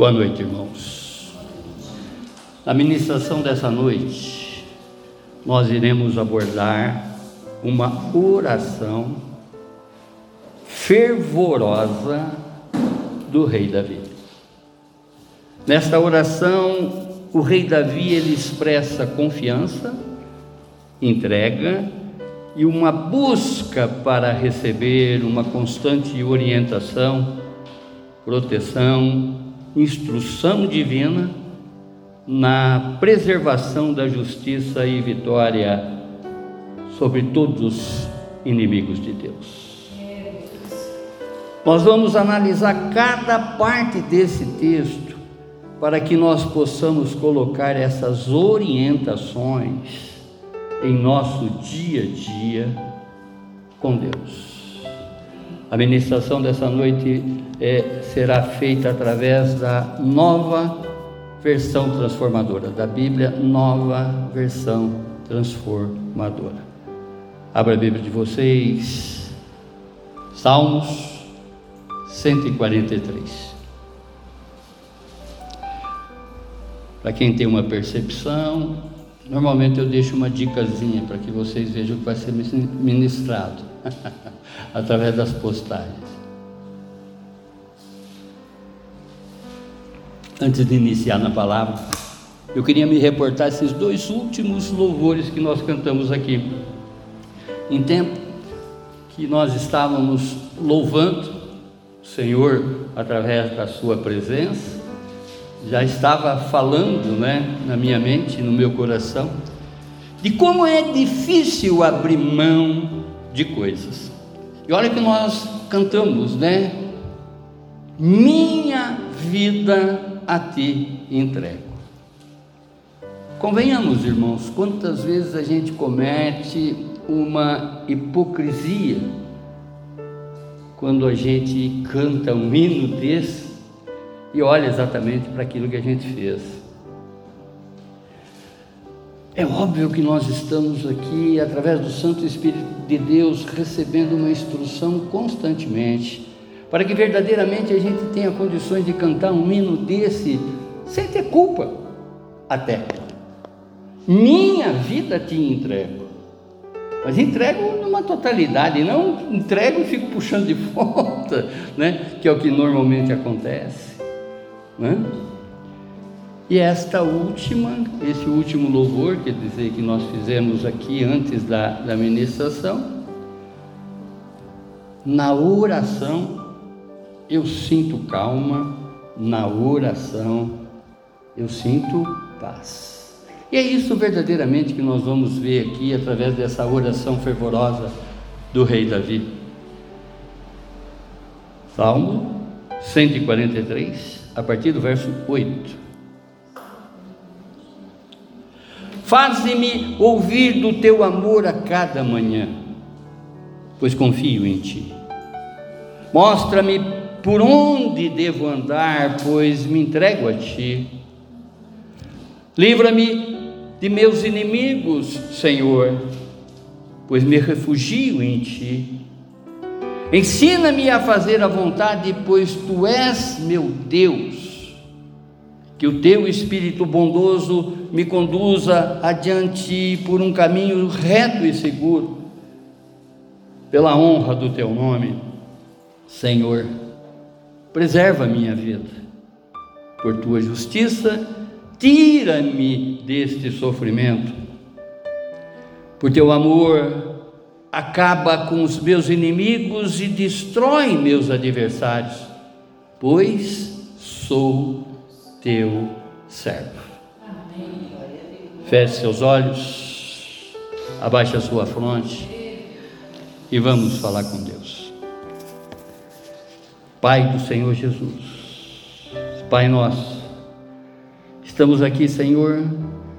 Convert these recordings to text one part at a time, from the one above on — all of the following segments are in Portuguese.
Boa noite, irmãos. Na ministração dessa noite, nós iremos abordar uma oração fervorosa do rei Davi. Nesta oração, o rei Davi ele expressa confiança, entrega e uma busca para receber uma constante orientação, proteção, instrução divina na preservação da justiça e vitória sobre todos os inimigos de Deus. Nós vamos analisar cada parte desse texto para que nós possamos colocar essas orientações em nosso dia a dia com Deus. A ministração dessa noite é, será feita através da nova versão transformadora, da Bíblia, nova versão transformadora. Abra a Bíblia de vocês, Salmos 143. Para quem tem uma percepção, Normalmente eu deixo uma dicasinha para que vocês vejam o que vai ser ministrado através das postagens. Antes de iniciar na palavra, eu queria me reportar esses dois últimos louvores que nós cantamos aqui. Em tempo que nós estávamos louvando o Senhor através da Sua presença, já estava falando né, na minha mente, no meu coração, de como é difícil abrir mão de coisas. E olha que nós cantamos, né? Minha vida a ti entrego. Convenhamos, irmãos, quantas vezes a gente comete uma hipocrisia quando a gente canta um hino desse e olha exatamente para aquilo que a gente fez. É óbvio que nós estamos aqui, através do Santo Espírito de Deus, recebendo uma instrução constantemente, para que verdadeiramente a gente tenha condições de cantar um hino desse sem ter culpa, até. Minha vida te entrego, mas entrego numa totalidade, não entrego e fico puxando de volta, né? que é o que normalmente acontece. Né? E esta última, esse último louvor, quer dizer, que nós fizemos aqui antes da, da ministração, na oração eu sinto calma, na oração eu sinto paz. E é isso verdadeiramente que nós vamos ver aqui através dessa oração fervorosa do rei Davi. Salmo 143 a partir do verso 8. Faze-me ouvir do teu amor a cada manhã, pois confio em ti. Mostra-me por onde devo andar, pois me entrego a ti. Livra-me de meus inimigos, Senhor, pois me refugio em ti. Ensina-me a fazer a vontade, pois tu és meu Deus. Que o teu Espírito bondoso me conduza adiante por um caminho reto e seguro, pela honra do teu nome. Senhor, preserva minha vida. Por tua justiça, tira-me deste sofrimento. Por teu amor, acaba com os meus inimigos e destrói meus adversários, pois sou teu servo. Feche seus olhos, abaixe a sua fronte e vamos falar com Deus. Pai do Senhor Jesus, Pai nosso, estamos aqui, Senhor,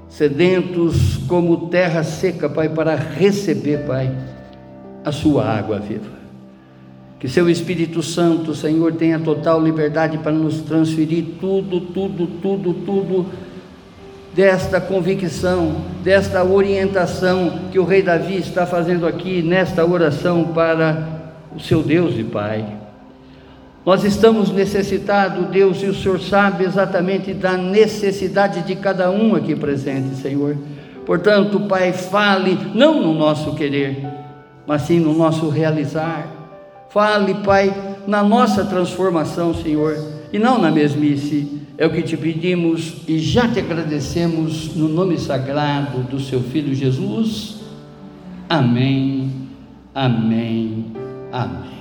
sedentos como terra seca, Pai, para receber, Pai a sua água viva. Que seu Espírito Santo, Senhor, tenha total liberdade para nos transferir tudo, tudo, tudo, tudo desta convicção, desta orientação que o rei Davi está fazendo aqui nesta oração para o seu Deus e Pai. Nós estamos necessitados, Deus, e o Senhor sabe exatamente da necessidade de cada um aqui presente, Senhor. Portanto, Pai, fale não no nosso querer, mas sim no nosso realizar. Fale, Pai, na nossa transformação, Senhor, e não na mesmice. É o que te pedimos e já te agradecemos no nome sagrado do seu Filho Jesus. Amém, amém, amém.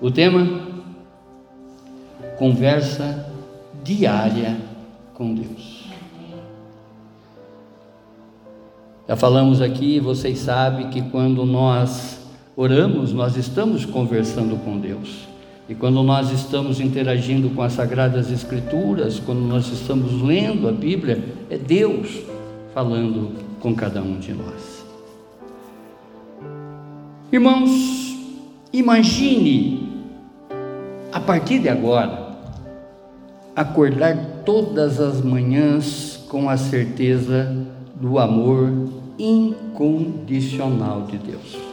O tema conversa diária com Deus. Já falamos aqui, vocês sabem que quando nós oramos, nós estamos conversando com Deus. E quando nós estamos interagindo com as Sagradas Escrituras, quando nós estamos lendo a Bíblia, é Deus falando com cada um de nós. Irmãos, imagine a partir de agora acordar todas as manhãs com a certeza do amor incondicional de Deus.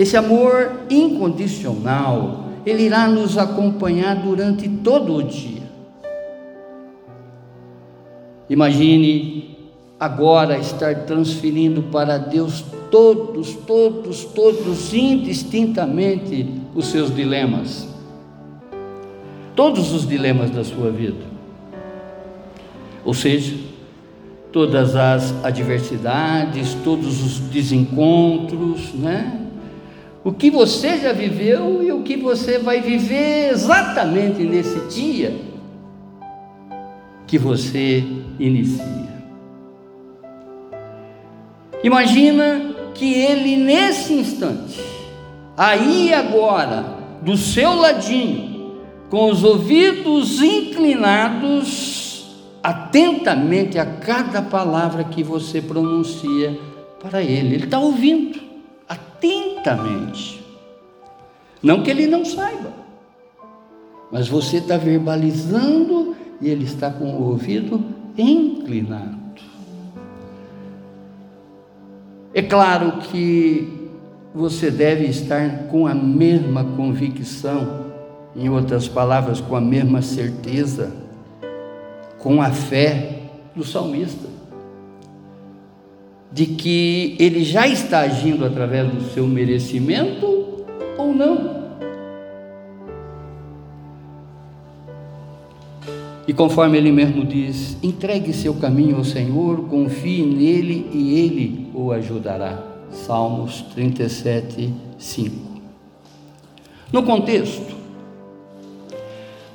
Esse amor incondicional, ele irá nos acompanhar durante todo o dia. Imagine agora estar transferindo para Deus todos, todos, todos indistintamente os seus dilemas todos os dilemas da sua vida. Ou seja, todas as adversidades, todos os desencontros, né? O que você já viveu e o que você vai viver exatamente nesse dia que você inicia. Imagina que ele nesse instante, aí agora, do seu ladinho, com os ouvidos inclinados atentamente a cada palavra que você pronuncia para Ele. Ele está ouvindo atentamente. Não que ele não saiba, mas você está verbalizando e ele está com o ouvido inclinado. É claro que você deve estar com a mesma convicção em outras palavras, com a mesma certeza, com a fé do salmista, de que ele já está agindo através do seu merecimento ou não. E conforme ele mesmo diz, entregue seu caminho ao Senhor, confie nele e ele o ajudará. Salmos 37, 5. No contexto,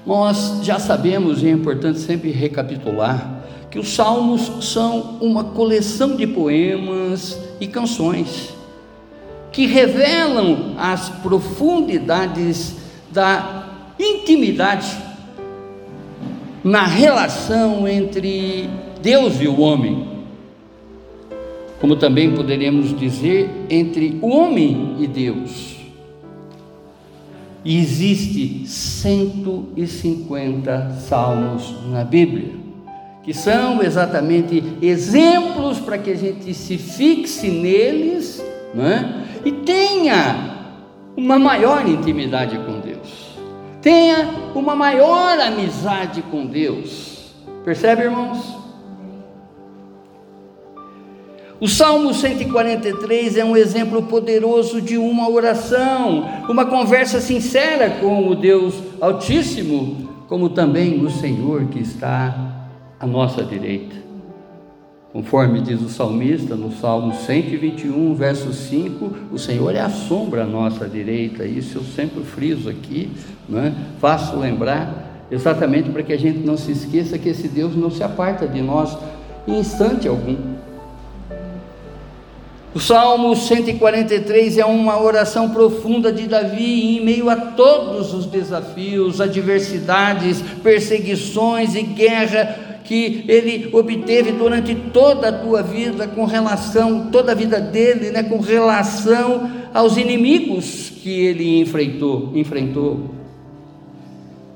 nós já sabemos, e é importante sempre recapitular, que os salmos são uma coleção de poemas e canções que revelam as profundidades da intimidade na relação entre Deus e o homem. Como também poderíamos dizer entre o homem e Deus e existe 150 salmos na Bíblia, que são exatamente exemplos para que a gente se fixe neles né? e tenha uma maior intimidade com Deus, tenha uma maior amizade com Deus. Percebe, irmãos? O Salmo 143 é um exemplo poderoso de uma oração, uma conversa sincera com o Deus Altíssimo, como também o Senhor que está à nossa direita. Conforme diz o salmista no Salmo 121, verso 5, o Senhor é a sombra à nossa direita. Isso eu sempre friso aqui, é? faço lembrar, exatamente para que a gente não se esqueça que esse Deus não se aparta de nós em instante algum. O Salmo 143 é uma oração profunda de Davi em meio a todos os desafios, adversidades, perseguições e guerra que ele obteve durante toda a tua vida com relação, toda a vida dele, né, com relação aos inimigos que ele enfrentou, enfrentou.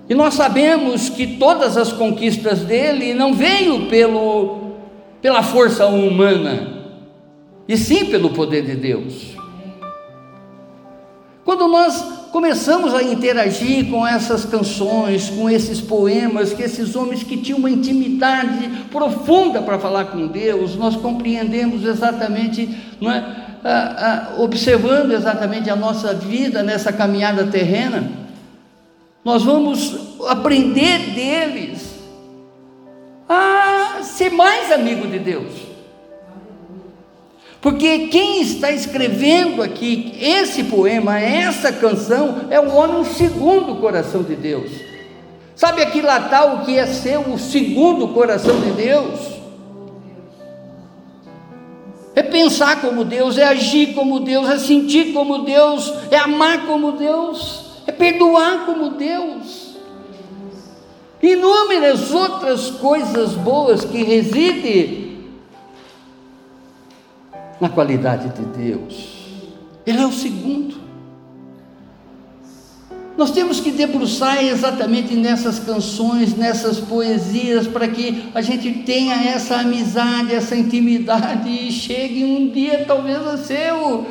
E nós sabemos que todas as conquistas dele não veio pelo, pela força humana, e sim pelo poder de Deus. Quando nós começamos a interagir com essas canções, com esses poemas, que esses homens que tinham uma intimidade profunda para falar com Deus, nós compreendemos exatamente, não é, ah, ah, observando exatamente a nossa vida nessa caminhada terrena, nós vamos aprender deles a ser mais amigo de Deus. Porque quem está escrevendo aqui esse poema, essa canção, é o homem segundo o coração de Deus. Sabe aquilatar o que é ser o segundo coração de Deus? É pensar como Deus, é agir como Deus, é sentir como Deus, é amar como Deus, é perdoar como Deus. Inúmeras outras coisas boas que residem na qualidade de Deus. Ele é o segundo. Nós temos que debruçar exatamente nessas canções, nessas poesias, para que a gente tenha essa amizade, essa intimidade e chegue um dia talvez a ser o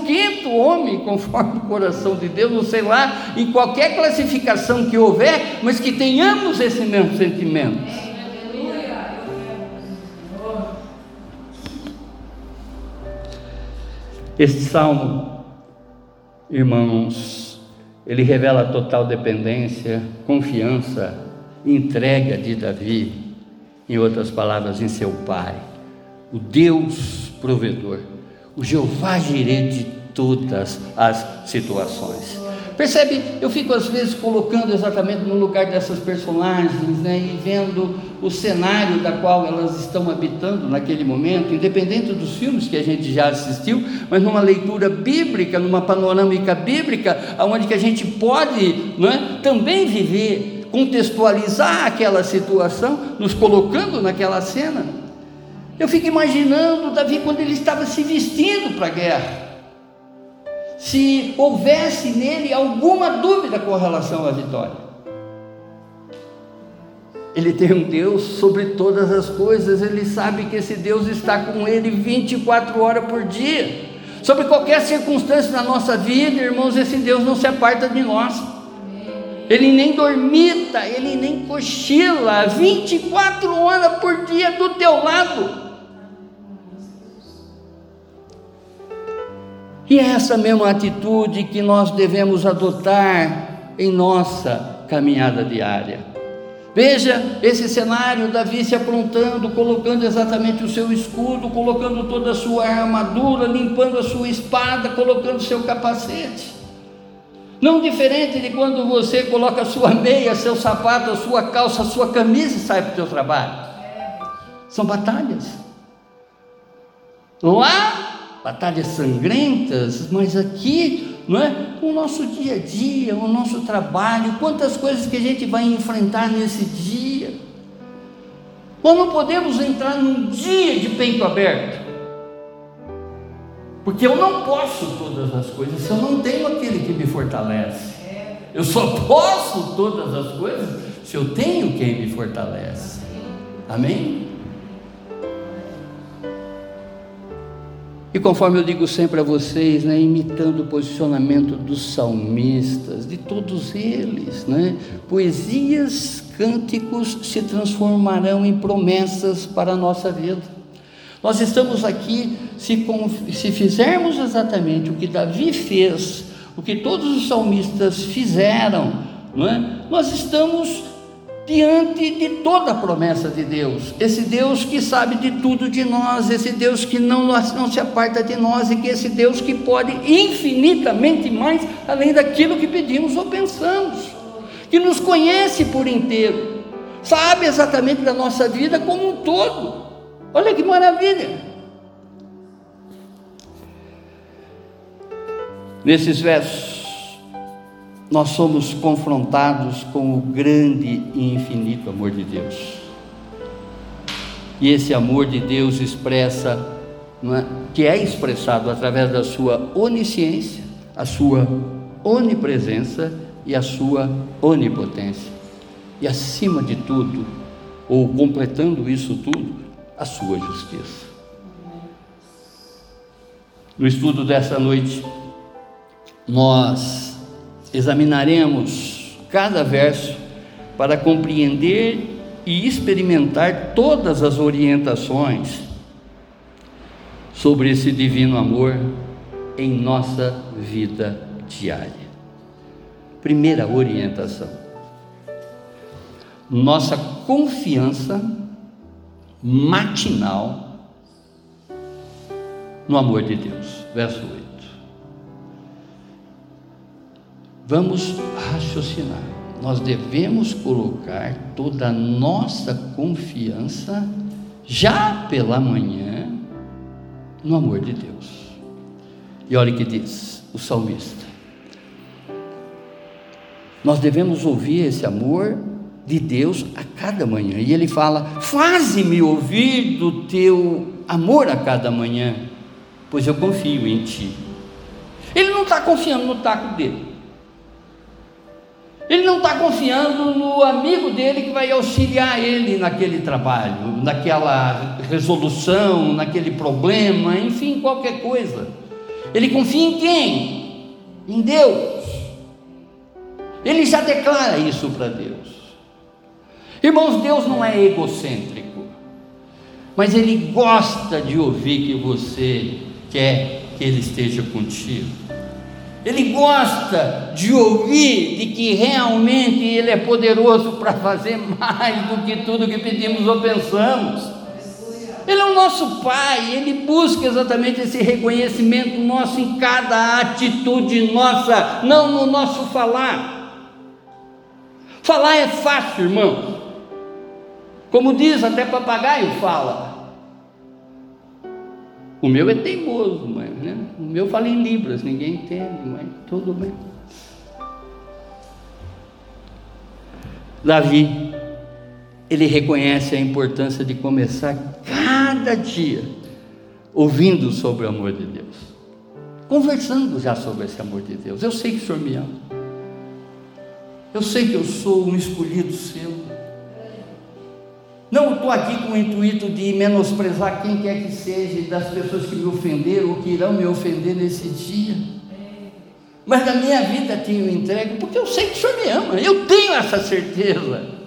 15 homem, conforme o coração de Deus, não sei lá, em qualquer classificação que houver, mas que tenhamos esse mesmo sentimento. Este salmo, irmãos, ele revela total dependência, confiança, entrega de Davi, em outras palavras, em seu pai, o Deus provedor, o Jeová Jireh de todas as situações. Percebe? Eu fico às vezes colocando exatamente no lugar dessas personagens, né, e vendo o cenário da qual elas estão habitando naquele momento, independente dos filmes que a gente já assistiu, mas numa leitura bíblica, numa panorâmica bíblica, onde que a gente pode, é, também viver, contextualizar aquela situação, nos colocando naquela cena. Eu fico imaginando Davi quando ele estava se vestindo para a guerra se houvesse nele alguma dúvida com relação à vitória. Ele tem um Deus sobre todas as coisas, ele sabe que esse Deus está com ele 24 horas por dia. Sobre qualquer circunstância da nossa vida, irmãos, esse Deus não se aparta de nós. Ele nem dormita, ele nem cochila, 24 horas por dia do teu lado. E é essa mesma atitude que nós devemos adotar em nossa caminhada diária. Veja esse cenário, Davi se aprontando, colocando exatamente o seu escudo, colocando toda a sua armadura, limpando a sua espada, colocando seu capacete. Não diferente de quando você coloca a sua meia, seu sapato, a sua calça, a sua camisa e sai para o seu trabalho. São batalhas. Lá batalhas sangrentas, mas aqui, não é? O nosso dia a dia, o nosso trabalho, quantas coisas que a gente vai enfrentar nesse dia. Nós não podemos entrar num dia de peito aberto, porque eu não posso todas as coisas eu não tenho aquele que me fortalece. Eu só posso todas as coisas se eu tenho quem me fortalece. Amém? E conforme eu digo sempre a vocês, né, imitando o posicionamento dos salmistas, de todos eles, né, poesias, cânticos se transformarão em promessas para a nossa vida. Nós estamos aqui, se, se fizermos exatamente o que Davi fez, o que todos os salmistas fizeram, é? nós estamos diante de toda a promessa de Deus. Esse Deus que sabe de tudo de nós, esse Deus que não, não se aparta de nós e que esse Deus que pode infinitamente mais além daquilo que pedimos ou pensamos, que nos conhece por inteiro, sabe exatamente da nossa vida como um todo. Olha que maravilha! Nesses versos, nós somos confrontados com o grande e infinito amor de Deus. E esse amor de Deus expressa, é? que é expressado através da sua onisciência, a sua onipresença e a sua onipotência. E acima de tudo, ou completando isso tudo, a sua justiça. No estudo dessa noite, nós examinaremos cada verso para compreender e experimentar todas as orientações sobre esse divino amor em nossa vida diária. Primeira orientação: nossa confiança matinal no amor de Deus. Verso 8. Vamos raciocinar. Nós devemos colocar toda a nossa confiança já pela manhã no amor de Deus. E olha o que diz o salmista. Nós devemos ouvir esse amor de Deus a cada manhã. E ele fala: Faze-me ouvir do teu amor a cada manhã, pois eu confio em ti. Ele não está confiando no taco dele. Ele não está confiando no amigo dele que vai auxiliar ele naquele trabalho, naquela resolução, naquele problema, enfim, qualquer coisa. Ele confia em quem? Em Deus. Ele já declara isso para Deus. Irmãos, Deus não é egocêntrico, mas Ele gosta de ouvir que você quer que Ele esteja contigo. Ele gosta de ouvir de que realmente Ele é poderoso para fazer mais do que tudo que pedimos ou pensamos. Ele é o nosso Pai, Ele busca exatamente esse reconhecimento nosso em cada atitude nossa, não no nosso falar. Falar é fácil, irmão. Como diz, até papagaio fala. O meu é teimoso, mãe, né? O meu fala em libras, ninguém entende, mas tudo bem. Davi, ele reconhece a importância de começar cada dia ouvindo sobre o amor de Deus, conversando já sobre esse amor de Deus. Eu sei que o Senhor me ama, eu sei que eu sou um escolhido seu, não estou aqui com o intuito de menosprezar quem quer que seja das pessoas que me ofenderam ou que irão me ofender nesse dia. Mas na minha vida tenho entregue, porque eu sei que o Senhor me ama, eu tenho essa certeza.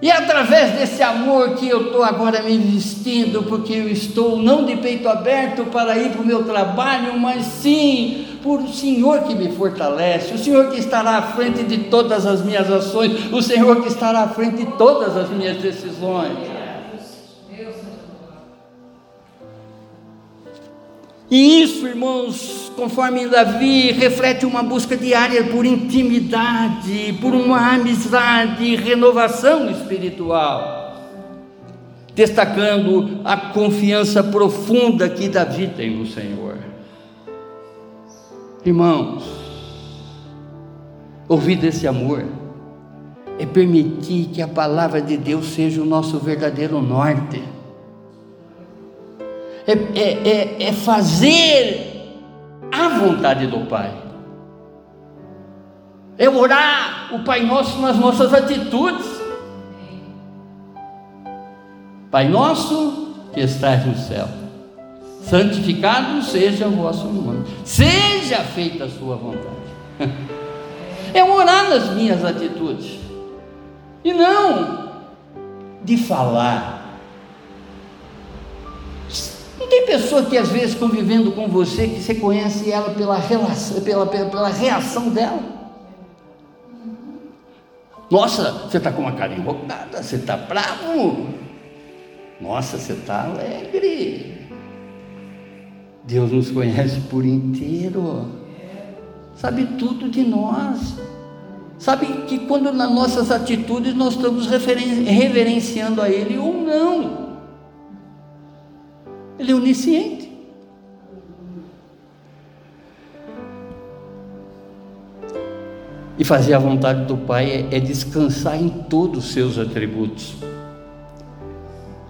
E é através desse amor que eu estou agora me vestindo, porque eu estou não de peito aberto para ir para o meu trabalho, mas sim por o Senhor que me fortalece, o Senhor que estará à frente de todas as minhas ações, o Senhor que estará à frente de todas as minhas decisões. E isso, irmãos, conforme Davi, reflete uma busca diária por intimidade, por uma amizade, renovação espiritual, destacando a confiança profunda que Davi tem no Senhor. Irmãos, ouvir desse amor é permitir que a palavra de Deus seja o nosso verdadeiro norte é, é, é, é fazer a vontade do Pai. É orar o Pai Nosso nas nossas atitudes. Pai nosso que estás no céu, santificado seja o vosso nome, seja feita a sua vontade. É orar nas minhas atitudes, e não de falar não tem pessoa que às vezes convivendo com você, que você conhece ela pela, relação, pela, pela, pela reação dela. Nossa, você está com uma cara invocada, você está bravo. Nossa, você está alegre. Deus nos conhece por inteiro, sabe tudo de nós, sabe que quando nas nossas atitudes nós estamos reverenciando a Ele ou não. Ele é onisciente. E fazer a vontade do Pai é, é descansar em todos os seus atributos.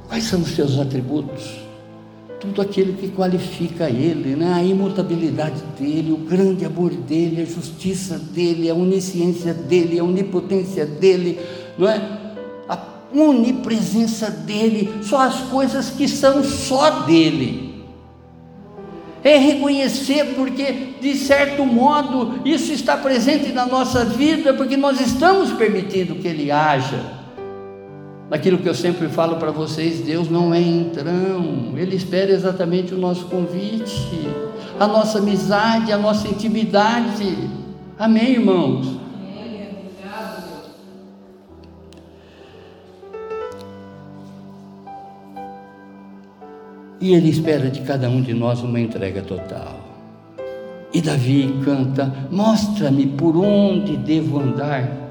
Quais são os seus atributos? Tudo aquilo que qualifica Ele, né? a imutabilidade dEle, o grande amor dEle, a justiça dEle, a onisciência dEle, a onipotência dEle, não é? onipresença dEle, só as coisas que são só dEle. é reconhecer, porque de certo modo isso está presente na nossa vida, porque nós estamos permitindo que Ele haja. Naquilo que eu sempre falo para vocês, Deus não é entrão, Ele espera exatamente o nosso convite, a nossa amizade, a nossa intimidade. Amém, irmãos? E Ele espera de cada um de nós uma entrega total. E Davi canta: Mostra-me por onde devo andar,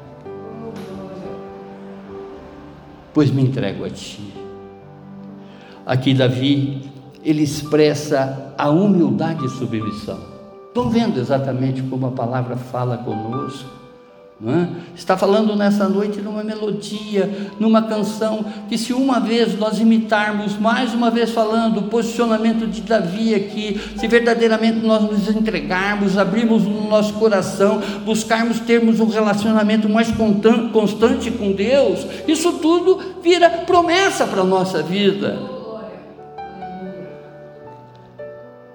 pois me entrego a Ti. Aqui, Davi, ele expressa a humildade e submissão. Estão vendo exatamente como a palavra fala conosco? É? Está falando nessa noite numa melodia, numa canção, que se uma vez nós imitarmos, mais uma vez falando o posicionamento de Davi aqui, se verdadeiramente nós nos entregarmos, abrirmos o nosso coração, buscarmos termos um relacionamento mais constante com Deus, isso tudo vira promessa para a nossa vida.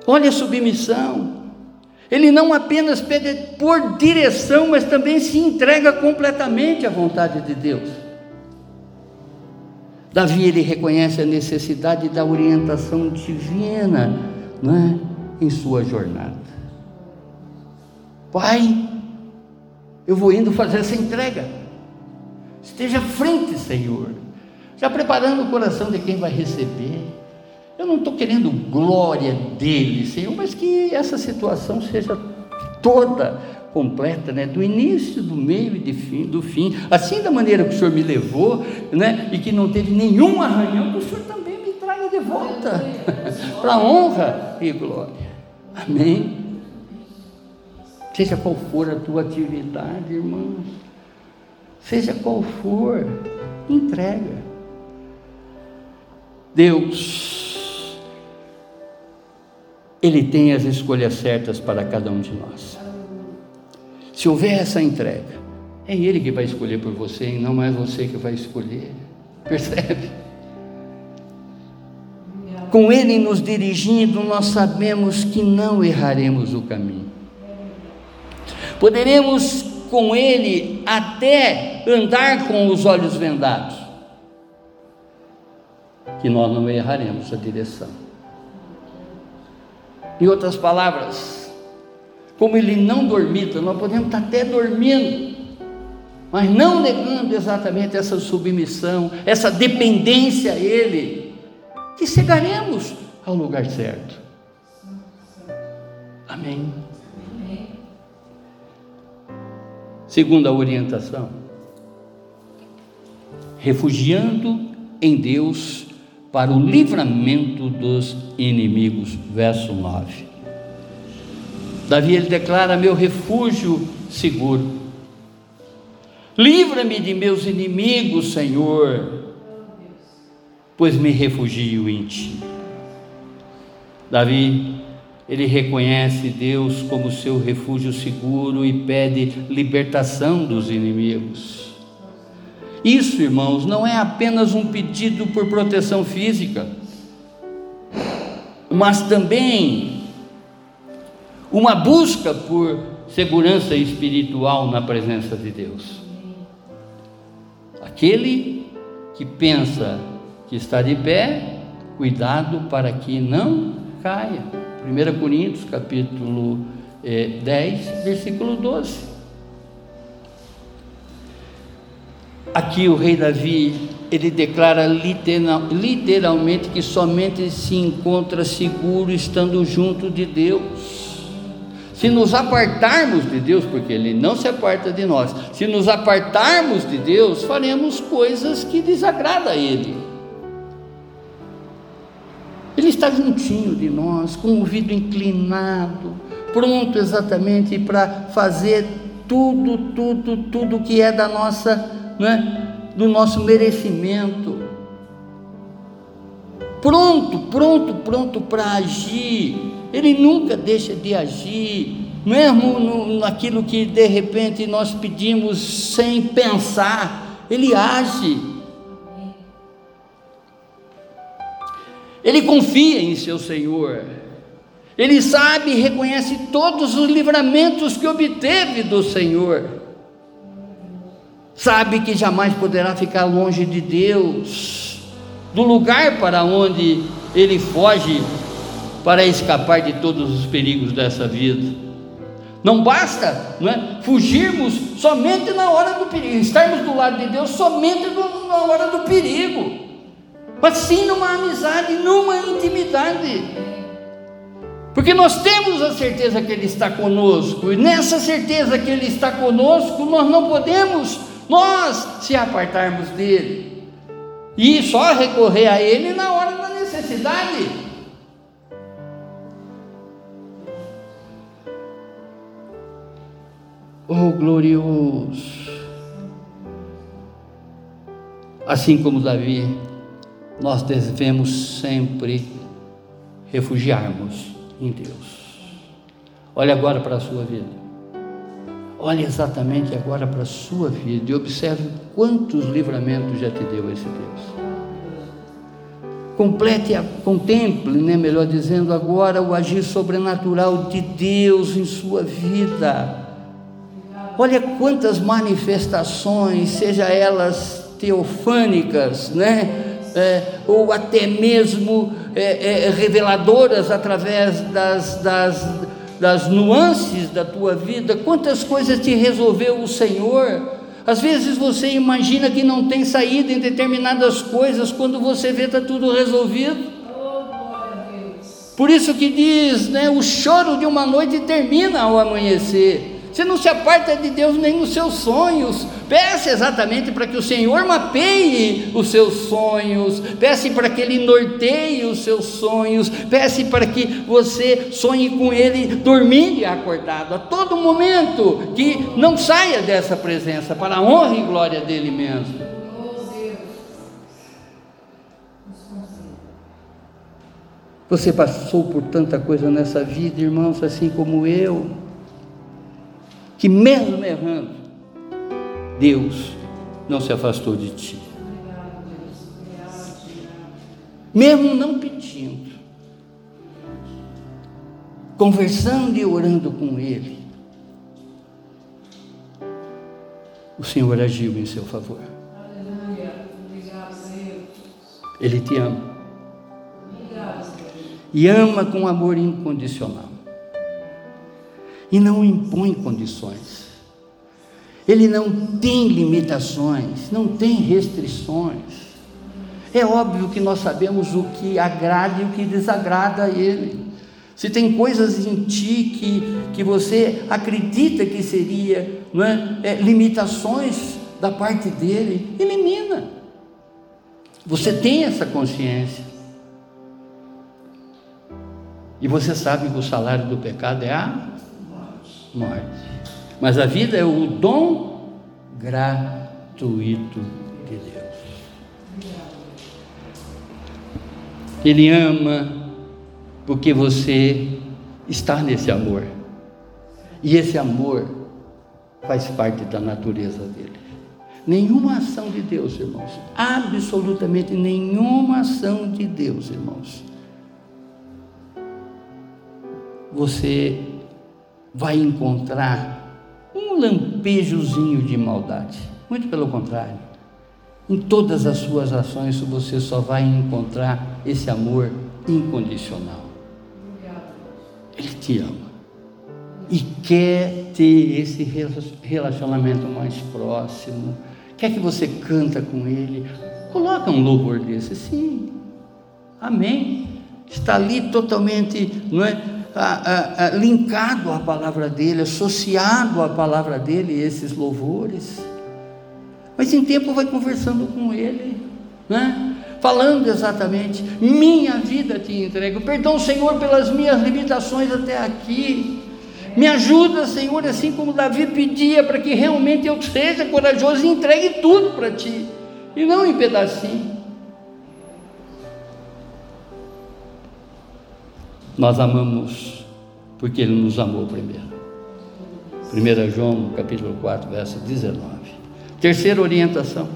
Olha a submissão. Ele não apenas pede por direção, mas também se entrega completamente à vontade de Deus. Davi ele reconhece a necessidade da orientação divina não é? em sua jornada. Pai, eu vou indo fazer essa entrega. Esteja à frente, Senhor, já preparando o coração de quem vai receber. Eu não estou querendo glória dele, Senhor, mas que essa situação seja toda completa, né? do início, do meio e de fim, do fim, assim da maneira que o Senhor me levou, né? e que não teve nenhum arranhão, que o Senhor também me traga de volta, para honra e glória. Amém? Seja qual for a tua atividade, irmão, seja qual for, entrega. Deus ele tem as escolhas certas para cada um de nós. Se houver essa entrega, é Ele que vai escolher por você e não é você que vai escolher. Percebe? Com Ele nos dirigindo, nós sabemos que não erraremos o caminho. Poderemos com Ele até andar com os olhos vendados, que nós não erraremos a direção. Em outras palavras, como ele não dormita, nós podemos estar até dormindo, mas não negando exatamente essa submissão, essa dependência a Ele, que chegaremos ao lugar certo. Amém. Segunda orientação: refugiando em Deus para o livramento dos inimigos. Verso 9. Davi ele declara: Meu refúgio seguro. Livra-me de meus inimigos, Senhor, pois me refugio em Ti. Davi, ele reconhece Deus como seu refúgio seguro e pede libertação dos inimigos. Isso, irmãos, não é apenas um pedido por proteção física, mas também uma busca por segurança espiritual na presença de Deus. Aquele que pensa que está de pé, cuidado para que não caia. 1 Coríntios capítulo eh, 10, versículo 12. Aqui o rei Davi, ele declara literal, literalmente que somente se encontra seguro estando junto de Deus. Se nos apartarmos de Deus, porque Ele não se aparta de nós, se nos apartarmos de Deus, faremos coisas que desagradam a Ele. Ele está juntinho de nós, com o ouvido inclinado, pronto exatamente para fazer tudo, tudo, tudo que é da nossa né, do nosso merecimento. Pronto, pronto, pronto para agir. Ele nunca deixa de agir, mesmo no, naquilo que de repente nós pedimos sem pensar, ele age. Ele confia em seu Senhor. Ele sabe e reconhece todos os livramentos que obteve do Senhor. Sabe que jamais poderá ficar longe de Deus, do lugar para onde ele foge para escapar de todos os perigos dessa vida. Não basta não é, fugirmos somente na hora do perigo, estarmos do lado de Deus somente na hora do perigo, mas sim numa amizade, numa intimidade. Porque nós temos a certeza que Ele está conosco, e nessa certeza que Ele está conosco, nós não podemos nós se apartarmos dele, e só recorrer a Ele na hora da necessidade. Oh glorioso! Assim como Davi, nós devemos sempre refugiarmos em Deus. Olhe agora para a sua vida. Olhe exatamente agora para a sua vida e observe quantos livramentos já te deu esse Deus. Complete, contemple, né, melhor dizendo, agora o agir sobrenatural de Deus em sua vida. Olha quantas manifestações, seja elas teofânicas, né? É, ou até mesmo é, é, reveladoras através das, das, das nuances da tua vida, quantas coisas te resolveu o Senhor. Às vezes você imagina que não tem saída em determinadas coisas, quando você vê está tudo resolvido. Por isso que diz, né, o choro de uma noite termina ao amanhecer. Você não se aparta de Deus nem nos seus sonhos. Peça exatamente para que o Senhor mapeie os seus sonhos. Peça para que Ele norteie os seus sonhos. Peça para que você sonhe com Ele dormindo e acordado a todo momento. Que não saia dessa presença para a honra e glória dele mesmo. Você passou por tanta coisa nessa vida, irmãos, assim como eu que mesmo errando, Deus não se afastou de ti. Mesmo não pedindo, conversando e orando com Ele, o Senhor agiu em seu favor. Ele te ama. E ama com amor incondicional e não impõe condições. Ele não tem limitações, não tem restrições. É óbvio que nós sabemos o que agrada e o que desagrada a Ele. Se tem coisas em ti que, que você acredita que seria não é, é, limitações da parte dele, elimina. Você tem essa consciência. E você sabe que o salário do pecado é a morte. Mas a vida é o dom gratuito de Deus. Ele ama porque você está nesse amor. E esse amor faz parte da natureza dele. Nenhuma ação de Deus, irmãos, absolutamente nenhuma ação de Deus, irmãos, você vai encontrar um lampejozinho de maldade. Muito pelo contrário. Em todas as suas ações você só vai encontrar esse amor incondicional. Ele te ama. E quer ter esse relacionamento mais próximo. Quer que você canta com ele. Coloca um louvor desse, sim. Amém. Está ali totalmente, não é? A, a, linkado à palavra dele, associado à palavra dele, esses louvores. Mas em tempo vai conversando com ele, né? falando exatamente: minha vida te entrego, perdão, Senhor, pelas minhas limitações até aqui. Me ajuda, Senhor, assim como Davi pedia, para que realmente eu seja corajoso e entregue tudo para ti, e não em pedacinho. Nós amamos porque Ele nos amou primeiro. 1 João, capítulo 4, verso 19. Terceira orientação.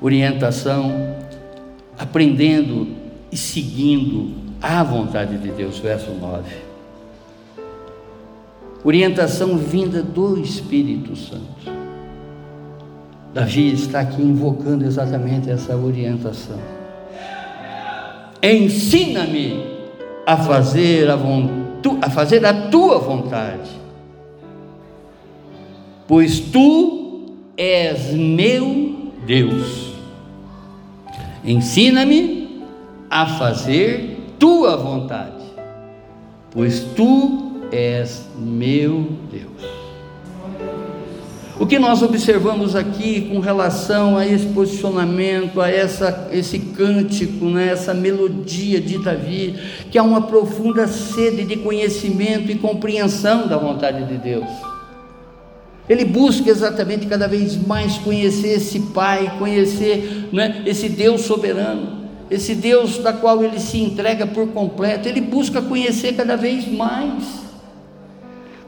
Orientação aprendendo e seguindo à vontade de Deus, verso 9. Orientação vinda do Espírito Santo. Davi está aqui invocando exatamente essa orientação. Ensina-me a fazer a, a fazer a tua vontade, pois tu és meu Deus. Ensina-me a fazer tua vontade, pois tu és meu Deus. O que nós observamos aqui com relação a esse posicionamento, a essa, esse cântico, né, essa melodia de Davi, que há uma profunda sede de conhecimento e compreensão da vontade de Deus. Ele busca exatamente cada vez mais conhecer esse Pai, conhecer né, esse Deus soberano, esse Deus da qual ele se entrega por completo. Ele busca conhecer cada vez mais.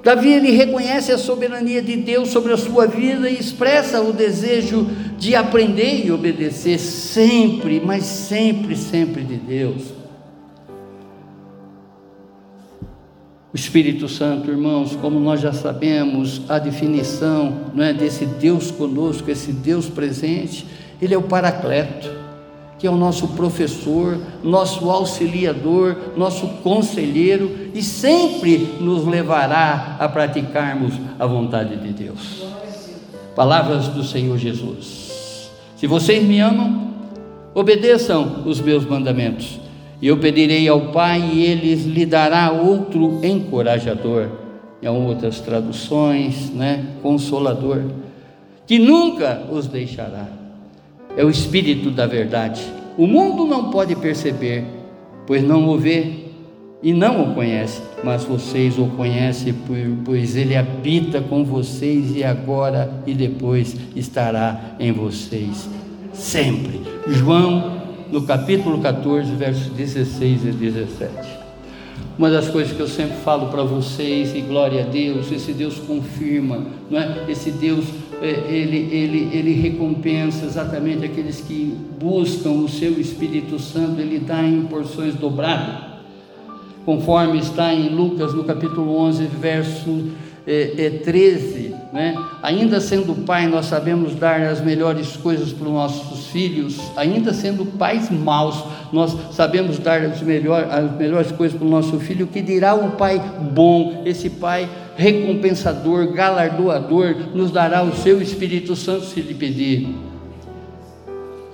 Davi ele reconhece a soberania de Deus sobre a sua vida e expressa o desejo de aprender e obedecer sempre, mas sempre, sempre de Deus. O Espírito Santo, irmãos, como nós já sabemos, a definição não é desse Deus conosco, esse Deus presente, ele é o Paracleto que é o nosso professor, nosso auxiliador, nosso conselheiro e sempre nos levará a praticarmos a vontade de Deus. Palavras do Senhor Jesus. Se vocês me amam, obedeçam os meus mandamentos. E eu pedirei ao Pai e ele lhe dará outro encorajador. Em outras traduções, né? Consolador, que nunca os deixará é o Espírito da verdade. O mundo não pode perceber, pois não o vê e não o conhece, mas vocês o conhecem, pois ele habita com vocês e agora e depois estará em vocês sempre. João, no capítulo 14, versos 16 e 17. Uma das coisas que eu sempre falo para vocês, e glória a Deus, esse Deus confirma, não é? Esse Deus, ele, ele, ele recompensa exatamente aqueles que buscam o seu Espírito Santo, ele dá em porções dobradas, conforme está em Lucas no capítulo 11, verso é, é 13, né? ainda sendo pai, nós sabemos dar as melhores coisas para os nossos filhos, ainda sendo pais maus, nós sabemos dar as, melhor, as melhores coisas para o nosso filho, que dirá um pai bom, esse pai recompensador, galardoador, nos dará o seu Espírito Santo se lhe pedir.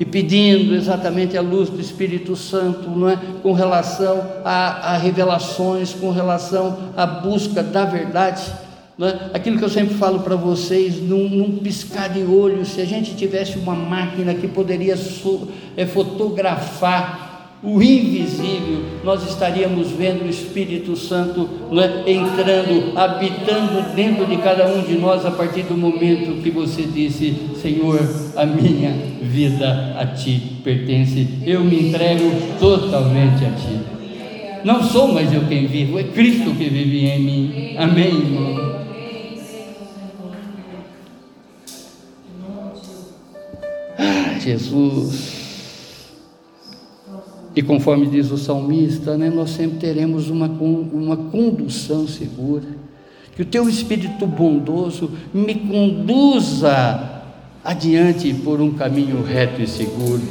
E pedindo exatamente a luz do Espírito Santo, não é? com relação a, a revelações, com relação à busca da verdade é? Aquilo que eu sempre falo para vocês, num, num, piscar de olho, se a gente tivesse uma máquina que poderia so, é, fotografar o invisível, nós estaríamos vendo o Espírito Santo é? entrando, habitando dentro de cada um de nós a partir do momento que você disse: Senhor, a minha vida a Ti pertence, eu me entrego totalmente a Ti. Não sou mais eu quem vivo, é Cristo que vive em mim. Amém, irmão. Jesus. E conforme diz o salmista, né, nós sempre teremos uma, uma condução segura. Que o teu Espírito bondoso me conduza adiante por um caminho reto e seguro.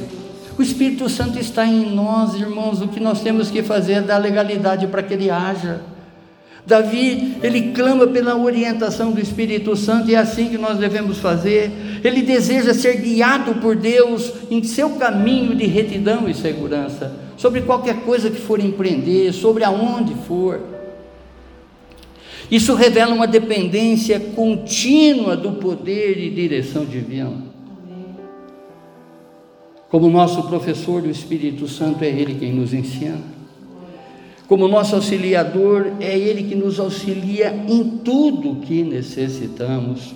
O Espírito Santo está em nós, irmãos. O que nós temos que fazer é dar legalidade para que ele haja. Davi, ele clama pela orientação do Espírito Santo e é assim que nós devemos fazer. Ele deseja ser guiado por Deus em seu caminho de retidão e segurança, sobre qualquer coisa que for empreender, sobre aonde for. Isso revela uma dependência contínua do poder e direção divina. Como nosso professor do Espírito Santo, é Ele quem nos ensina. Como nosso auxiliador, é Ele que nos auxilia em tudo que necessitamos.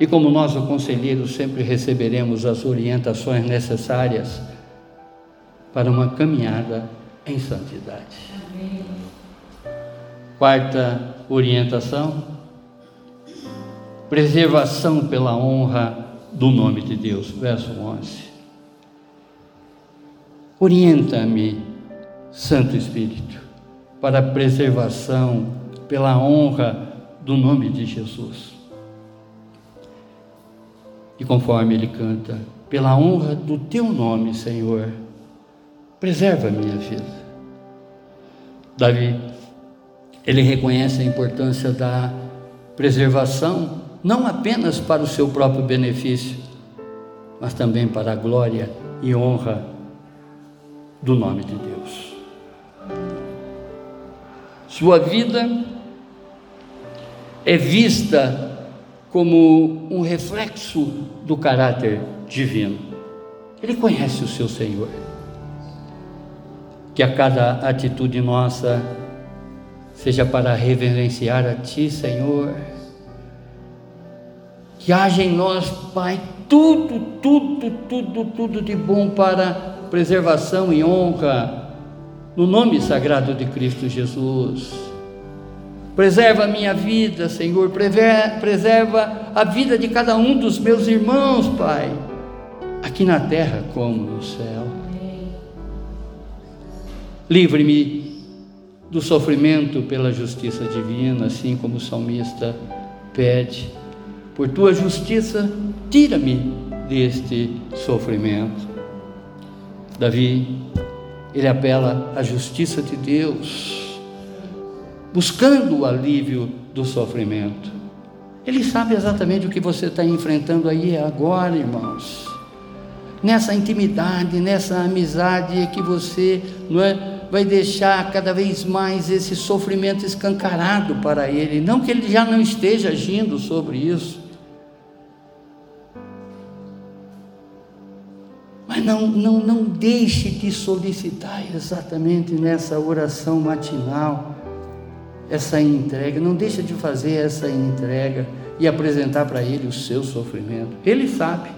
E como nosso conselheiro, sempre receberemos as orientações necessárias para uma caminhada em santidade. Quarta orientação: preservação pela honra do nome de Deus. Verso 11. Orienta-me Santo Espírito, para a preservação, pela honra do nome de Jesus. E conforme ele canta, pela honra do teu nome, Senhor, preserva a minha vida. Davi, ele reconhece a importância da preservação, não apenas para o seu próprio benefício, mas também para a glória e honra do nome de Deus. Sua vida é vista como um reflexo do caráter divino. Ele conhece o seu Senhor. Que a cada atitude nossa seja para reverenciar a Ti, Senhor. Que haja em nós, Pai, tudo, tudo, tudo, tudo de bom para preservação e honra, no nome sagrado de Cristo Jesus. Preserva a minha vida, Senhor, preserva a vida de cada um dos meus irmãos, Pai, aqui na terra como no céu. Livre-me do sofrimento pela justiça divina, assim como o salmista pede. Por tua justiça, tira-me deste sofrimento. Davi, ele apela à justiça de Deus, buscando o alívio do sofrimento. Ele sabe exatamente o que você está enfrentando aí agora, irmãos. Nessa intimidade, nessa amizade é que você não é, vai deixar cada vez mais esse sofrimento escancarado para ele. Não que ele já não esteja agindo sobre isso, Mas não, não, não deixe de solicitar exatamente nessa oração matinal essa entrega. Não deixe de fazer essa entrega e apresentar para Ele o seu sofrimento. Ele sabe,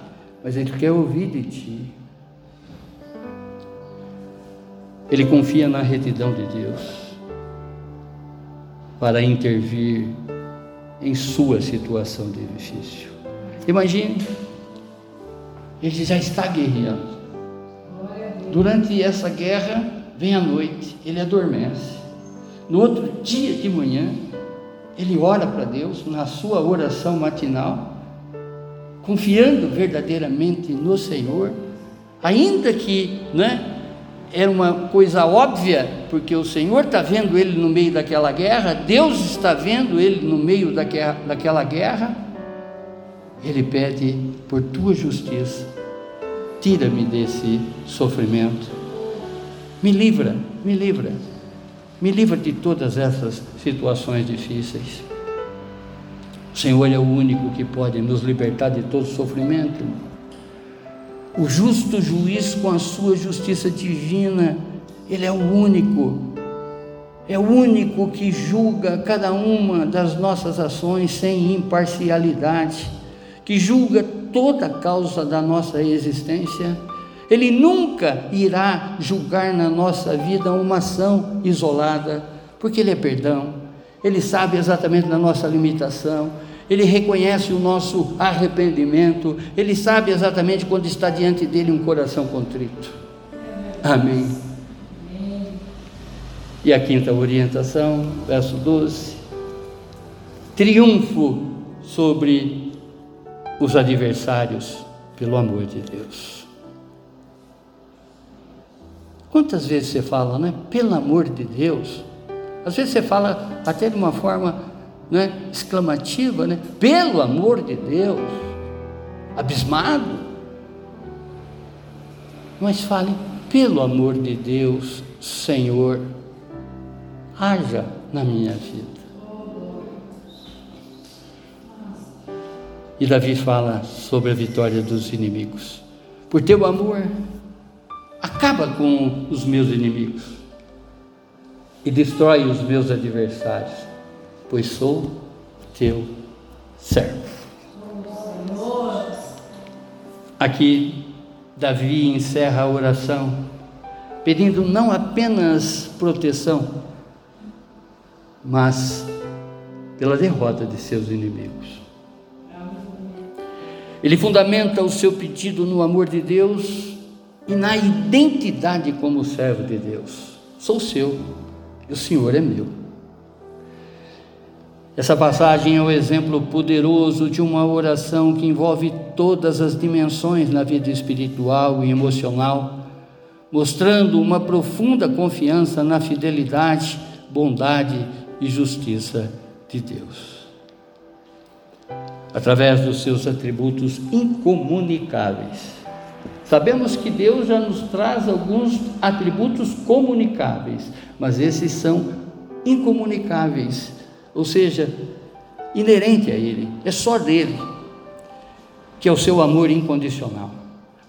mas Ele quer ouvir de ti. Ele confia na retidão de Deus para intervir em sua situação de difícil. Imagine ele já está guerreando. Durante essa guerra, vem a noite, ele adormece. No outro dia de manhã, ele ora para Deus na sua oração matinal, confiando verdadeiramente no Senhor, ainda que né, era uma coisa óbvia, porque o Senhor está vendo ele no meio daquela guerra, Deus está vendo ele no meio daquela guerra ele pede por tua justiça, tira-me desse sofrimento, me livra, me livra, me livra de todas essas situações difíceis. O Senhor é o único que pode nos libertar de todo sofrimento. O justo juiz, com a sua justiça divina, ele é o único, é o único que julga cada uma das nossas ações sem imparcialidade que julga toda a causa da nossa existência, ele nunca irá julgar na nossa vida uma ação isolada, porque Ele é perdão, Ele sabe exatamente da nossa limitação, Ele reconhece o nosso arrependimento, Ele sabe exatamente quando está diante dele um coração contrito. Amém. E a quinta orientação, verso 12: triunfo sobre os adversários pelo amor de Deus. Quantas vezes você fala, né? Pelo amor de Deus. Às vezes você fala até de uma forma né, exclamativa, né? Pelo amor de Deus. Abismado. Mas fale, pelo amor de Deus, Senhor, haja na minha vida. E Davi fala sobre a vitória dos inimigos. Por teu amor, acaba com os meus inimigos e destrói os meus adversários, pois sou teu servo. Aqui, Davi encerra a oração, pedindo não apenas proteção, mas pela derrota de seus inimigos. Ele fundamenta o seu pedido no amor de Deus e na identidade como servo de Deus. sou seu e o Senhor é meu. Essa passagem é o um exemplo poderoso de uma oração que envolve todas as dimensões na vida espiritual e emocional, mostrando uma profunda confiança na fidelidade, bondade e justiça de Deus. Através dos seus atributos incomunicáveis, Sabemos que Deus já nos traz alguns atributos comunicáveis, mas esses são incomunicáveis, ou seja, inerente a Ele, é só dele, que é o seu amor incondicional,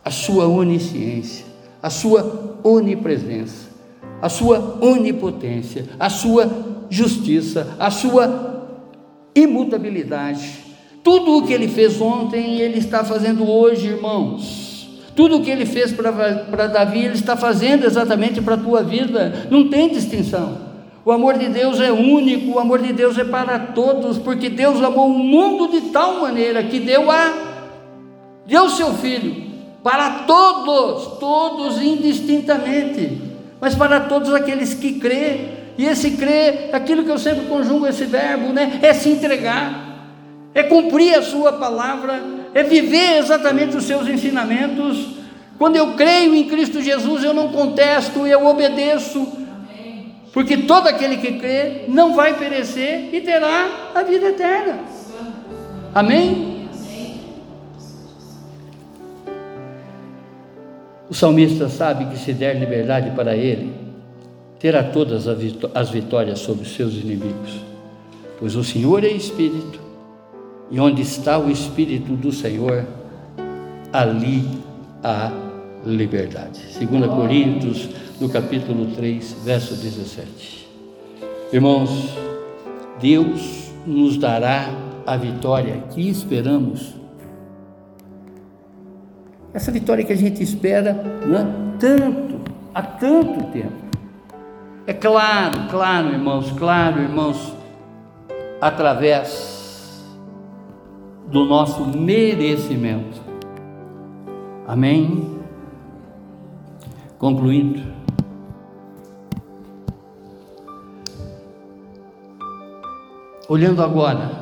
a sua onisciência, a sua onipresença, a sua onipotência, a sua justiça, a sua imutabilidade. Tudo o que ele fez ontem, ele está fazendo hoje, irmãos. Tudo o que ele fez para Davi, ele está fazendo exatamente para a tua vida, não tem distinção. O amor de Deus é único, o amor de Deus é para todos, porque Deus amou o mundo de tal maneira que deu a deu seu filho para todos, todos indistintamente, mas para todos aqueles que crê. E esse crer, aquilo que eu sempre conjugo esse verbo, né, é se entregar, é cumprir a sua palavra, é viver exatamente os seus ensinamentos. Quando eu creio em Cristo Jesus, eu não contesto, eu obedeço. Porque todo aquele que crê não vai perecer e terá a vida eterna. Amém? O salmista sabe que se der liberdade para ele, terá todas as vitórias sobre os seus inimigos, pois o Senhor é Espírito e onde está o Espírito do Senhor, ali há liberdade. 2 Coríntios, no capítulo 3, verso 17. Irmãos, Deus nos dará a vitória que esperamos. Essa vitória que a gente espera né, tanto, há tanto tempo. É claro, claro, irmãos, claro, irmãos, através do nosso merecimento. Amém? Concluindo. Olhando agora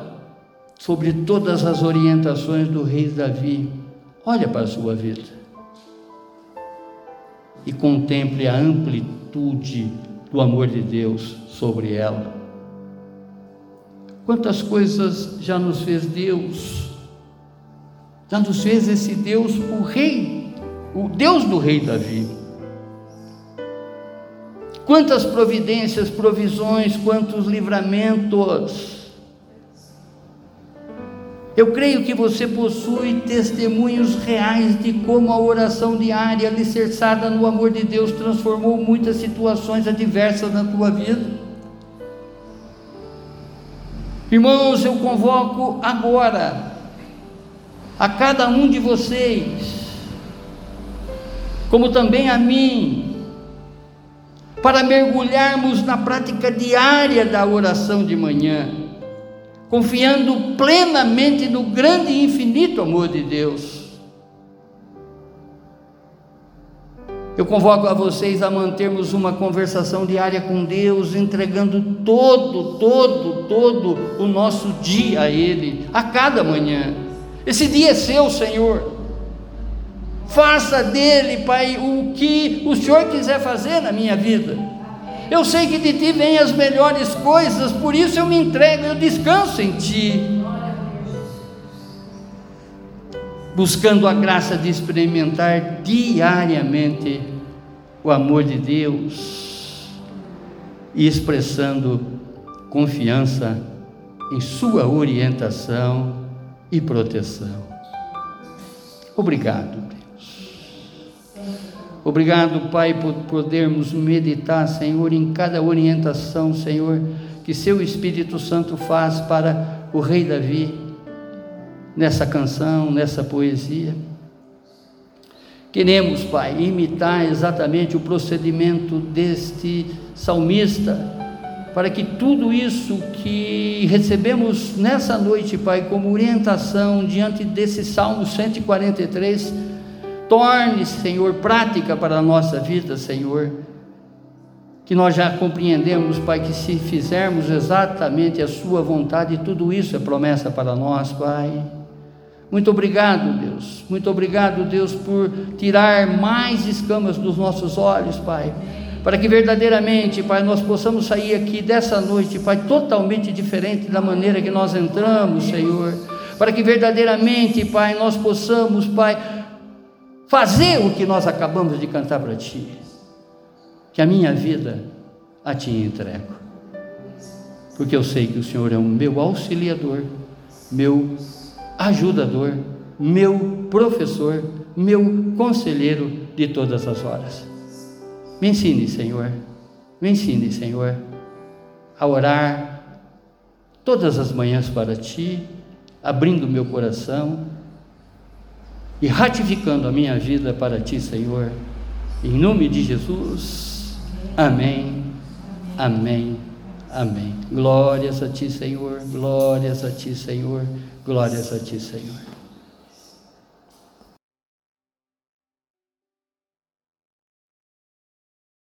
sobre todas as orientações do rei Davi, olha para a sua vida e contemple a amplitude do amor de Deus sobre ela. Quantas coisas já nos fez Deus? Já nos fez esse Deus, o Rei, o Deus do Rei Davi. Quantas providências, provisões, quantos livramentos. Eu creio que você possui testemunhos reais de como a oração diária, alicerçada no amor de Deus, transformou muitas situações adversas na tua vida. Irmãos, eu convoco agora a cada um de vocês, como também a mim, para mergulharmos na prática diária da oração de manhã, confiando plenamente no grande e infinito amor de Deus Eu convoco a vocês a mantermos uma conversação diária com Deus, entregando todo, todo, todo o nosso dia a Ele, a cada manhã. Esse dia é seu, Senhor. Faça dele, Pai, o que o Senhor quiser fazer na minha vida. Eu sei que de Ti vêm as melhores coisas, por isso eu me entrego, eu descanso em Ti. Buscando a graça de experimentar diariamente o amor de Deus e expressando confiança em Sua orientação e proteção. Obrigado, Deus. Obrigado, Pai, por podermos meditar, Senhor, em cada orientação, Senhor, que Seu Espírito Santo faz para o Rei Davi nessa canção, nessa poesia. Queremos, Pai, imitar exatamente o procedimento deste salmista, para que tudo isso que recebemos nessa noite, Pai, como orientação diante desse Salmo 143, torne, Senhor, prática para a nossa vida, Senhor que nós já compreendemos, Pai, que se fizermos exatamente a Sua vontade, tudo isso é promessa para nós, Pai. Muito obrigado, Deus. Muito obrigado, Deus, por tirar mais escamas dos nossos olhos, Pai. Para que verdadeiramente, Pai, nós possamos sair aqui dessa noite, Pai, totalmente diferente da maneira que nós entramos, Senhor. Para que verdadeiramente, Pai, nós possamos, Pai, fazer o que nós acabamos de cantar para Ti. Que a minha vida a Ti entrego. Porque eu sei que o Senhor é o meu auxiliador, meu ajudador, meu professor, meu conselheiro de todas as horas. Me ensine, Senhor, me ensine, Senhor, a orar todas as manhãs para Ti, abrindo meu coração e ratificando a minha vida para Ti, Senhor. Em nome de Jesus, amém, amém, amém. Glórias a Ti, Senhor, glórias a Ti, Senhor. Glórias a Ti, Senhor.